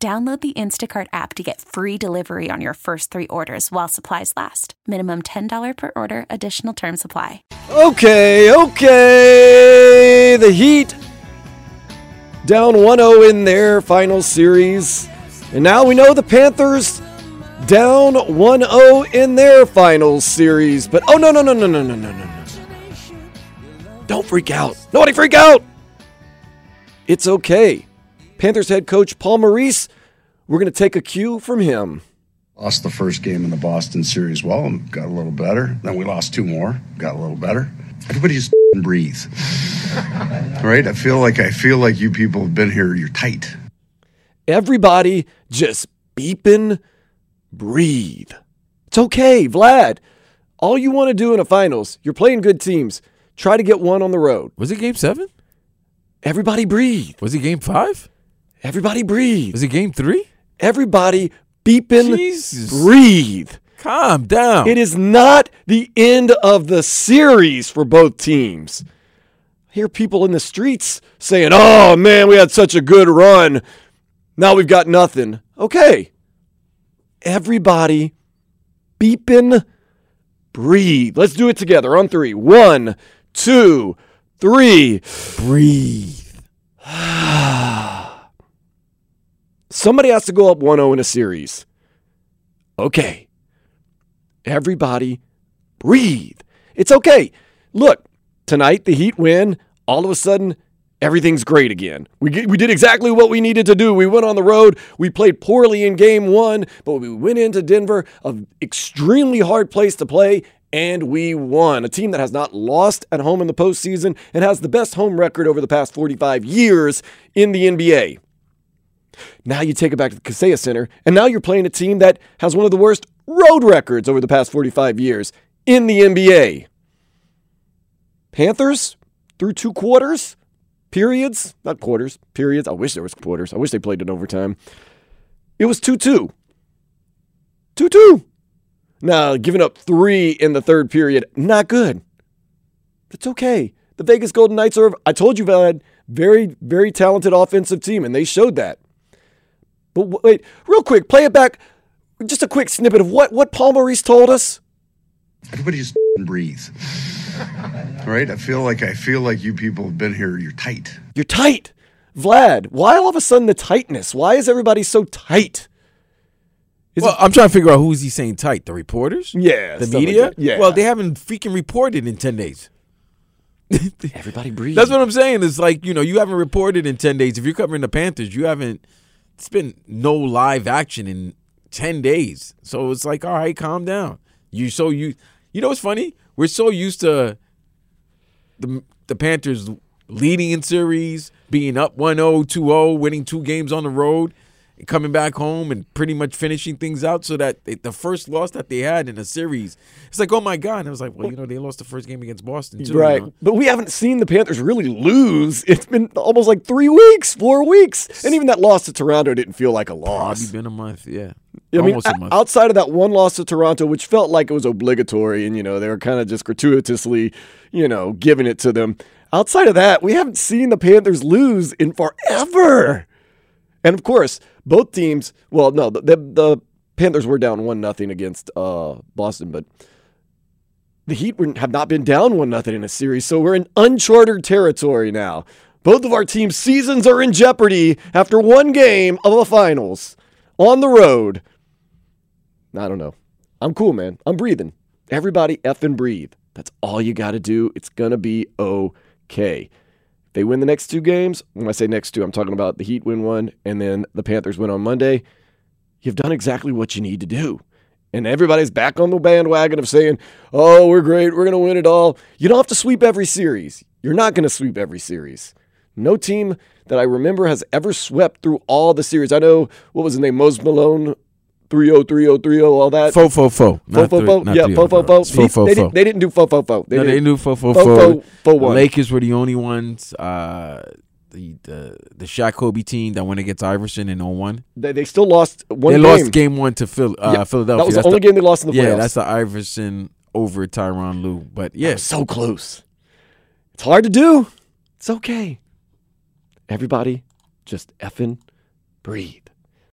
Download the Instacart app to get free delivery on your first three orders while supplies last. Minimum $10 per order, additional term supply. Okay, okay. The Heat down 1 0 in their final series. And now we know the Panthers down 1 0 in their final series. But oh, no, no, no, no, no, no, no, no, no. Don't freak out. Nobody freak out. It's okay. Panthers head coach Paul Maurice, we're going to take a cue from him. Lost the first game in the Boston series well and got a little better. Then we lost two more, got a little better. Everybody just breathe. right? I feel like I feel like you people have been here, you're tight. Everybody just beeping breathe. It's okay, Vlad. All you want to do in a finals, you're playing good teams. Try to get one on the road. Was it game seven? Everybody breathe. Was it game five? Everybody breathe. Is it game three? Everybody beeping Jesus. breathe. Calm down. It is not the end of the series for both teams. I hear people in the streets saying, oh man, we had such a good run. Now we've got nothing. Okay. Everybody beeping breathe. Let's do it together on three. One, two, three. breathe. Somebody has to go up 1 0 in a series. Okay. Everybody breathe. It's okay. Look, tonight the Heat win. All of a sudden, everything's great again. We, we did exactly what we needed to do. We went on the road. We played poorly in game one, but we went into Denver, an extremely hard place to play, and we won. A team that has not lost at home in the postseason and has the best home record over the past 45 years in the NBA. Now you take it back to the Kaseya Center, and now you're playing a team that has one of the worst road records over the past 45 years in the NBA. Panthers through two quarters, periods, not quarters, periods. I wish there was quarters. I wish they played in overtime. It was 2 2. 2 2. Now, giving up three in the third period, not good. It's okay. The Vegas Golden Knights are, I told you, Vlad, very, very talented offensive team, and they showed that. But wait, real quick, play it back. Just a quick snippet of what, what Paul Maurice told us. Everybody just breathe. right? I feel like I feel like you people have been here, you're tight. You're tight. Vlad, why all of a sudden the tightness? Why is everybody so tight? Is well, I'm trying to figure out who's he saying tight. The reporters? Yeah, The stuff like media? Yeah. Well, they haven't freaking reported in 10 days. everybody breathe. That's what I'm saying. It's like, you know, you haven't reported in 10 days. If you're covering the Panthers, you haven't, it's been no live action in 10 days. So it's like, all right, calm down. You so you, you know what's funny? We're so used to the, the Panthers leading in series, being up 1 0, 2 0, winning two games on the road, coming back home and pretty much finishing things out so that they, the first loss that they had in a series, it's like, oh my God. And I was like, well, you know, they lost the first game against Boston, too. you Right. know? But we haven't seen the Panthers really lose. It's been almost like three weeks, four weeks. And even that loss to Toronto didn't feel like a Probably loss. been a month, yeah. I mean, Almost a o- month. outside of that one loss to Toronto, which felt like it was obligatory, and you know they were kind of just gratuitously, you know, giving it to them. Outside of that, we haven't seen the Panthers lose in forever. And of course, both teams. Well, no, the the, the Panthers were down one nothing against uh, Boston, but the Heat have not been down one nothing in a series, so we're in uncharted territory now. Both of our teams' seasons are in jeopardy after one game of a finals on the road. I don't know. I'm cool, man. I'm breathing. Everybody effing breathe. That's all you got to do. It's going to be okay. They win the next two games, when I say next two, I'm talking about the Heat win one and then the Panthers win on Monday. You've done exactly what you need to do. And everybody's back on the bandwagon of saying, oh, we're great. We're going to win it all. You don't have to sweep every series. You're not going to sweep every series. No team that I remember has ever swept through all the series. I know what was his name, Mose Malone, 3-0, 3-0, 3-0, all that. Fo fo fo. Fo fo three- fo. Yeah, three fo oh fo fo. Fo fo They fo. didn't, they didn't do fo fo fo. They No, they didn't. knew fo fo Fo fo. fo fo The one. Lakers were the only ones. Uh, the the the Shaq Kobe team that went against Iverson in 01. They, they still lost one they game. lost game one to Phil, uh, Yeah, Philadelphia. That was the That's only game they lost in the yeah, playoffs. Yeah, that's the Iverson over Tyronn Lue. But yeah, was so close. It's hard to do. It's okay. Everybody, just effing breathe.